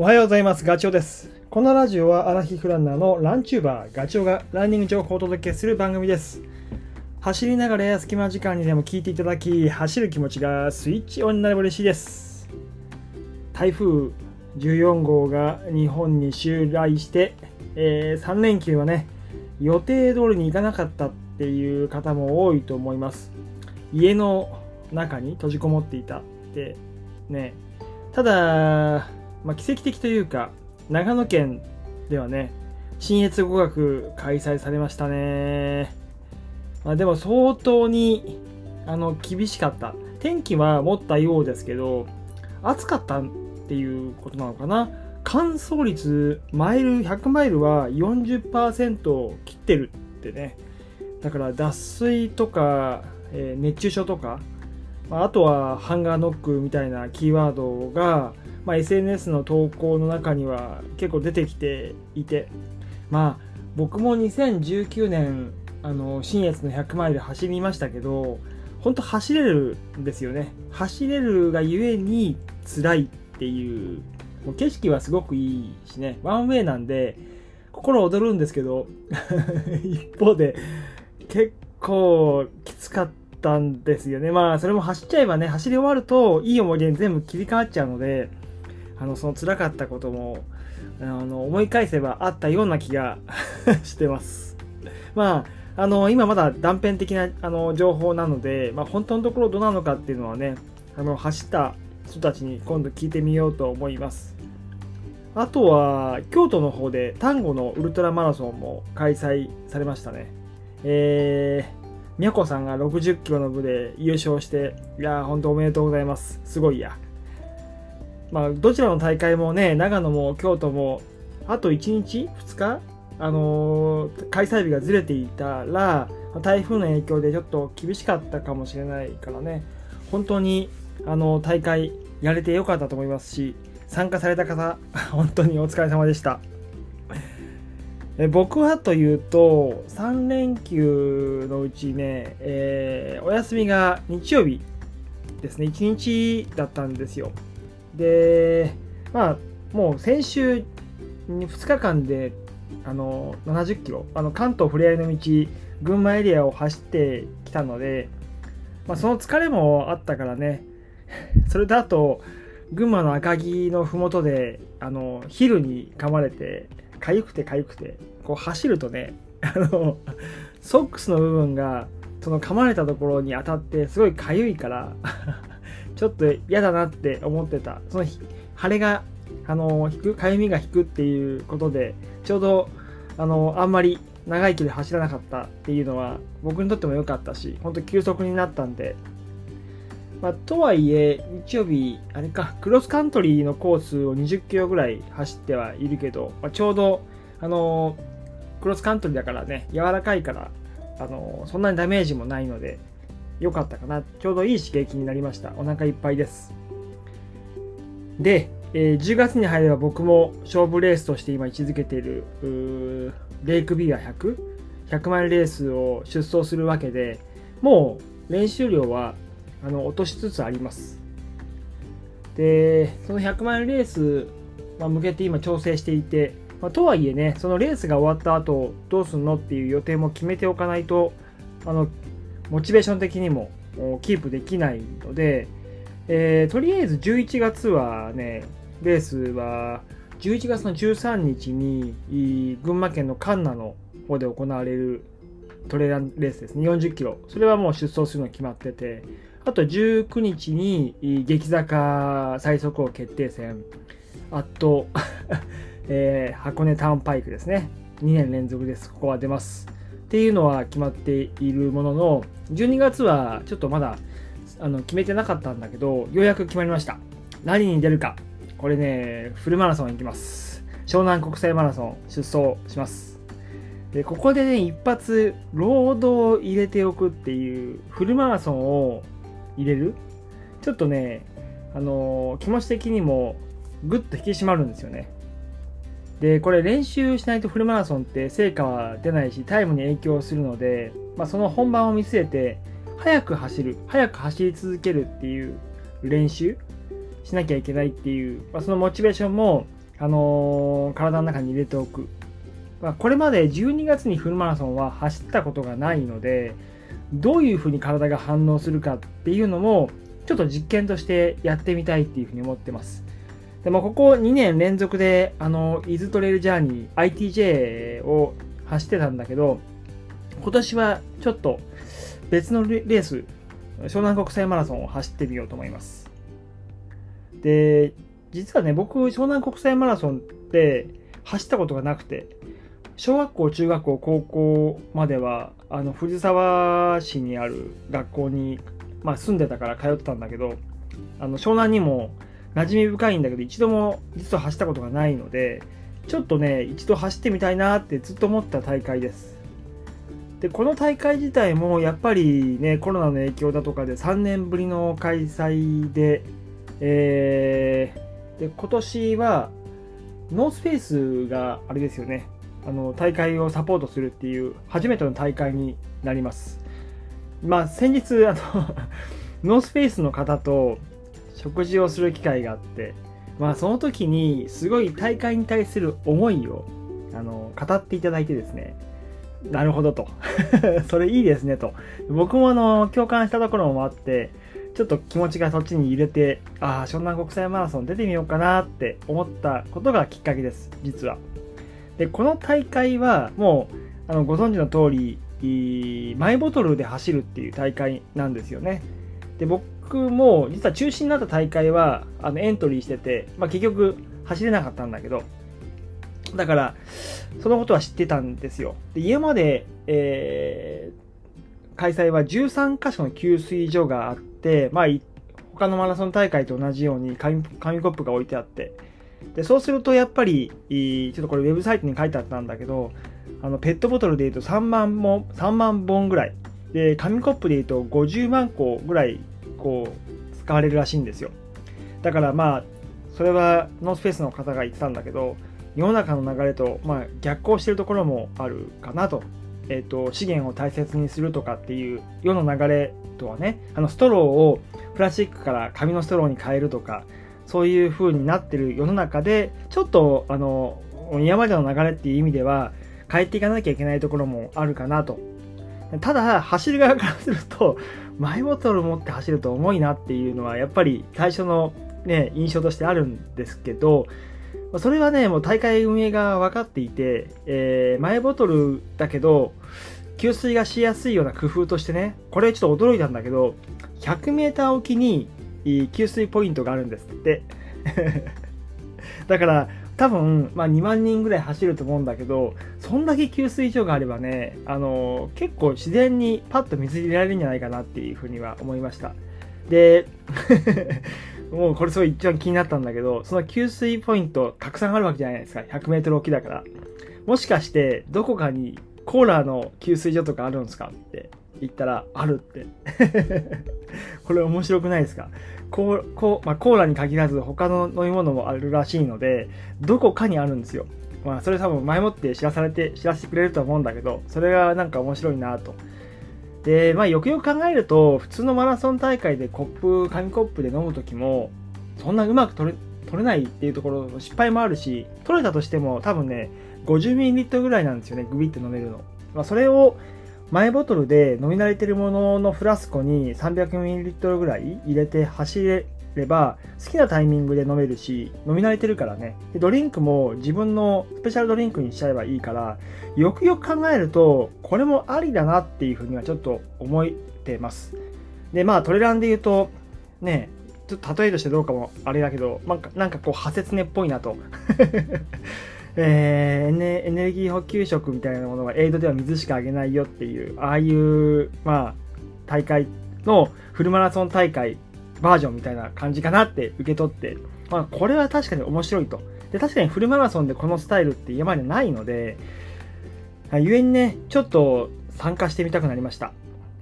おはようございます。ガチョウです。このラジオはアラヒフランナーのランチューバーガチョウがランニング情報をお届けする番組です。走りながらや隙間時間にでも聞いていただき、走る気持ちがスイッチオンになれば嬉しいです。台風14号が日本に襲来して、えー3連休はね、予定通りに行かなかったっていう方も多いと思います。家の中に閉じこもっていたってね。ただ、まあ、奇跡的というか、長野県ではね、新越語学開催されましたね。まあ、でも相当にあの厳しかった。天気は持ったようですけど、暑かったっていうことなのかな。乾燥率、マイル、100マイルは40%を切ってるってね。だから脱水とか、えー熱中症とか、まああとはハンガーノックみたいなキーワードが、まあ、SNS の投稿の中には結構出てきていてまあ僕も2019年あの新越の100マイル走りましたけど本当走れるんですよね。走れるがゆえに辛いっていうもう景色はすごくいいしね。ワンウェイなんで心躍るんですけど 一方で結構きつかったんですよね。まあそれも走っちゃえばね走り終わるといい思い出に全部切り替わっちゃうのであのその辛かったこともあの思い返せばあったような気が してます。まあ、あの今まだ断片的なあの情報なので、まあ、本当のところどうなのかっていうのはねあの走った人たちに今度聞いてみようと思います。あとは京都の方で丹後のウルトラマラソンも開催されましたね。えー、みやこさんが60キロの部で優勝して、いやー、本当おめでとうございます。すごいや。まあ、どちらの大会もね、長野も京都も、あと1日 ?2 日あのー開催日がずれていたら、台風の影響でちょっと厳しかったかもしれないからね、本当に、あの大会やれてよかったと思いますし、参加された方、本当にお疲れ様でした。え僕はというと、3連休のうちね、えーお休みが日曜日ですね、1日だったんですよ。で、まあ、もう先週2日間であの70キロ、あの関東ふれあいの道、群馬エリアを走ってきたので、まあ、その疲れもあったからね、それとあと、群馬の赤城のふもとで、あの、昼に噛まれて、痒くて痒くて、こう走るとね、あの、ソックスの部分が、その噛まれたところに当たって、すごい痒いから、ちょっと嫌だなって思ってた。その腫れが、あの、引く、かゆみが引くっていうことで、ちょうど、あの、あんまり長い距離走らなかったっていうのは、僕にとっても良かったし、本当休息になったんで、まあ、とはいえ、日曜日、あれか、クロスカントリーのコースを20キロぐらい走ってはいるけど、まあ、ちょうど、あのクロスカントリーだからね、柔らかいから、あのそんなにダメージもないので、良かったかな。ちょうどいい刺激になりました。お腹いっぱいです。で、えー10月に入れば僕も勝負レースとして今位置づけている、レイクビア100、100マイルレースを出走するわけで、もう練習量はあの落としつつあります。で、その100マイルレース、まあ、向けて今調整していて、まあ、とはいえね、そのレースが終わった後どうすんのっていう予定も決めておかないと、あのモチベーション的にもキープできないので、えーとりあえず11月はね、レースは11月の13日に群馬県のカンナの方で行われるトレーラーレースですね、40キロ。それはもう出走するの決まってて、あと19日に激坂最速王決定戦、あと、えー箱根タウンパイクですね。2年連続です。ここは出ます。っていうのは決まっているものの、12月はちょっとまだあの決めてなかったんだけど、ようやく決まりました。何に出るか。これね、フルマラソン行きます。湘南国際マラソン出走します。で、ここでね、一発、ロードを入れておくっていう、フルマラソンを入れるちょっとね、あの気持ち的にもぐっと引き締まるんですよね。で、これ練習しないとフルマラソンって成果は出ないし、タイムに影響するので、まあ、その本番を見据えて、早く走る、早く走り続けるっていう練習しなきゃいけないっていう、まあ、そのモチベーションもあのー体の中に入れておく。まあ、これまで12月にフルマラソンは走ったことがないので、どういうふうに体が反応するかっていうのも、ちょっと実験としてやってみたいっていうふうに思ってます。でもここ2年連続で、あの、イズトレイルジャーニー、ITJ を走ってたんだけど、今年はちょっと別のレース、湘南国際マラソンを走ってみようと思います。で、実はね、僕、湘南国際マラソンって走ったことがなくて、小学校、中学校、高校までは、あの、藤沢市にある学校に、まあ、住んでたから通ってたんだけど、あの、湘南にも馴染み深いんだけど、一度も実は走ったことがないので、ちょっとね、一度走ってみたいなってずっと思った大会です。で、この大会自体もやっぱりね、コロナの影響だとかで3年ぶりの開催で、えー、で、今年は、ノースフェイスがあれですよね、あの、大会をサポートするっていう初めての大会になります。まあ、先日、あの ノースフェイスの方と食事をする機会があって、まあ、その時にすごい大会に対する思いをあの語っていただいてですね、なるほどと。それいいですねと。僕もあの共感したところもあって、ちょっと気持ちがそっちに入れて、ああ、湘南国際マラソン出てみようかなって思ったことがきっかけです、実は。で、この大会はもう、あのご存知の通り、マイボトルで走るっていう大会なんですよね。で、僕も実は中止になった大会はあのエントリーしてて、まあ、結局走れなかったんだけど、だから、そのことは知ってたんですよ。で家まで、えー、開催は13カ所の給水所があって、まあ、他のマラソン大会と同じように紙紙コップが置いてあって、でそうするとやっぱり、ちょっとこれウェブサイトに書いてあったんだけど、あのペットボトルで言うと3万も3万本ぐらい、で紙コップで言うと50万個ぐらいこう使われるらしいんですよ。だからまあ、それはノースペースの方が言ってたんだけど、世の中の流れと、まあ、逆行してるところもあるかなと。えっ、ー、と、資源を大切にするとかっていう世の流れとはね、あの、ストローをプラスチックから紙のストローに変えるとか、そういう風になってる世の中で、ちょっと、あの、今までの流れっていう意味では、変えていかなきゃいけないところもあるかなと。ただ、走る側からすると、マイボトル持って走ると重いなっていうのは、やっぱり最初のね、印象としてあるんですけど、それはね、もう大会運営が分かっていて、えー、マイボトルだけど、給水がしやすいような工夫としてね、これちょっと驚いたんだけど、100メーターおきに給水ポイントがあるんですって。だから、多分、まあ、2万人ぐらい走ると思うんだけど、そんだけ給水所があればね、あの結構自然にパッと水入れられるんじゃないかなっていうふうには思いました。で、もうこれすごい一番気になったんだけど、その給水ポイントたくさんあるわけじゃないですか。100メートル沖だから。もしかして、どこかにコーラの給水所とかあるんですかって言ったら、あるって。これ面白くないですか？コーコ,、まあ、コーラに限らず他の飲み物もあるらしいので、どこかにあるんですよ。まあ、それ多分前もって知らされて、知らせてくれると思うんだけど、それがなんか面白いなと。で、まあ、よくよく考えると、普通のマラソン大会でコップ、紙コップで飲む時も、そんなうまく取れ取れないっていうところの失敗もあるし、取れたとしても多分ね、50ml ぐらいなんですよね、グビって飲めるの。まあ、それをマイボトルで飲み慣れてるもののフラスコに 300ml ぐらい入れて走れれば好きなタイミングで飲めるし飲み慣れてるからね。でドリンクも自分のスペシャルドリンクにしちゃえばいいからよくよく考えるとこれもありだなっていうふうにはちょっと思ってます。でまあトレランで言うとねちょっと例えとしてどうかもあれだけど、まあ、なんかこう派切ねっぽいなと。えー、エネルギー補給食みたいなものはエイドでは水しかあげないよっていうああいうまあ大会のフルマラソン大会バージョンみたいな感じかなって受け取って、まあ、これは確かに面白いと。で、確かにフルマラソンでこのスタイルって今までないので、ゆえにね、ちょっと参加してみたくなりました。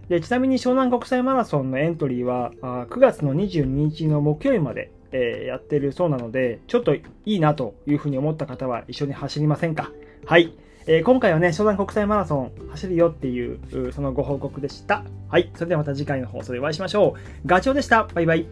で、ちなみに湘南国際マラソンのエントリーは、あ9月の22日の木曜日まで、えー、やってるそうなので、ちょっといいなというふうに思った方は一緒に走りませんか？はい。えー、今回はね、湘南国際マラソン走るよっていう、そのご報告でした。はい。それではまた次回の放送でお会いしましょう。ガチョウでした。バイバイ。